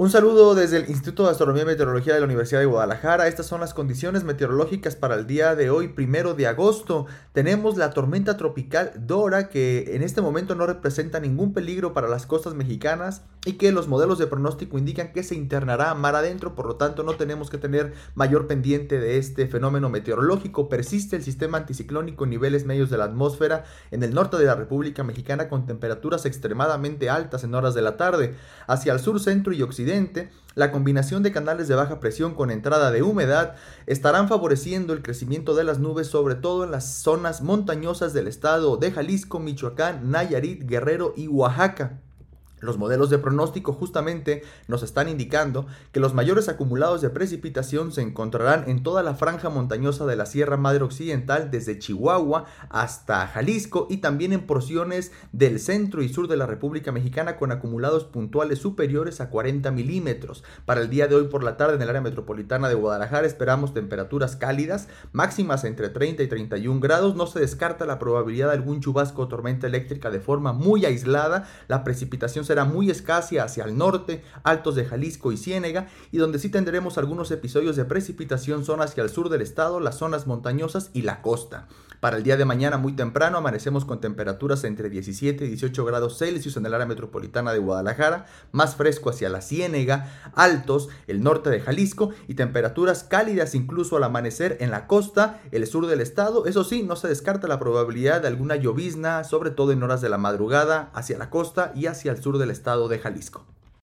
Un saludo desde el Instituto de Astronomía y Meteorología de la Universidad de Guadalajara. Estas son las condiciones meteorológicas para el día de hoy, primero de agosto. Tenemos la tormenta tropical Dora, que en este momento no representa ningún peligro para las costas mexicanas y que los modelos de pronóstico indican que se internará mar adentro, por lo tanto no tenemos que tener mayor pendiente de este fenómeno meteorológico. Persiste el sistema anticiclónico en niveles medios de la atmósfera en el norte de la República Mexicana con temperaturas extremadamente altas en horas de la tarde. Hacia el sur, centro y occidente la combinación de canales de baja presión con entrada de humedad estarán favoreciendo el crecimiento de las nubes, sobre todo en las zonas montañosas del estado de Jalisco, Michoacán, Nayarit, Guerrero y Oaxaca. Los modelos de pronóstico justamente nos están indicando que los mayores acumulados de precipitación se encontrarán en toda la franja montañosa de la Sierra Madre Occidental desde Chihuahua hasta Jalisco y también en porciones del centro y sur de la República Mexicana con acumulados puntuales superiores a 40 milímetros. Para el día de hoy por la tarde en el área metropolitana de Guadalajara esperamos temperaturas cálidas, máximas entre 30 y 31 grados. No se descarta la probabilidad de algún chubasco o tormenta eléctrica de forma muy aislada. La precipitación será muy escasa hacia el norte, altos de Jalisco y Ciénega, y donde sí tendremos algunos episodios de precipitación son hacia el sur del estado, las zonas montañosas y la costa. Para el día de mañana muy temprano amanecemos con temperaturas entre 17 y 18 grados Celsius en el área metropolitana de Guadalajara, más fresco hacia la Ciénega, altos, el norte de Jalisco y temperaturas cálidas incluso al amanecer en la costa, el sur del estado. Eso sí, no se descarta la probabilidad de alguna llovizna, sobre todo en horas de la madrugada, hacia la costa y hacia el sur del estado de Jalisco.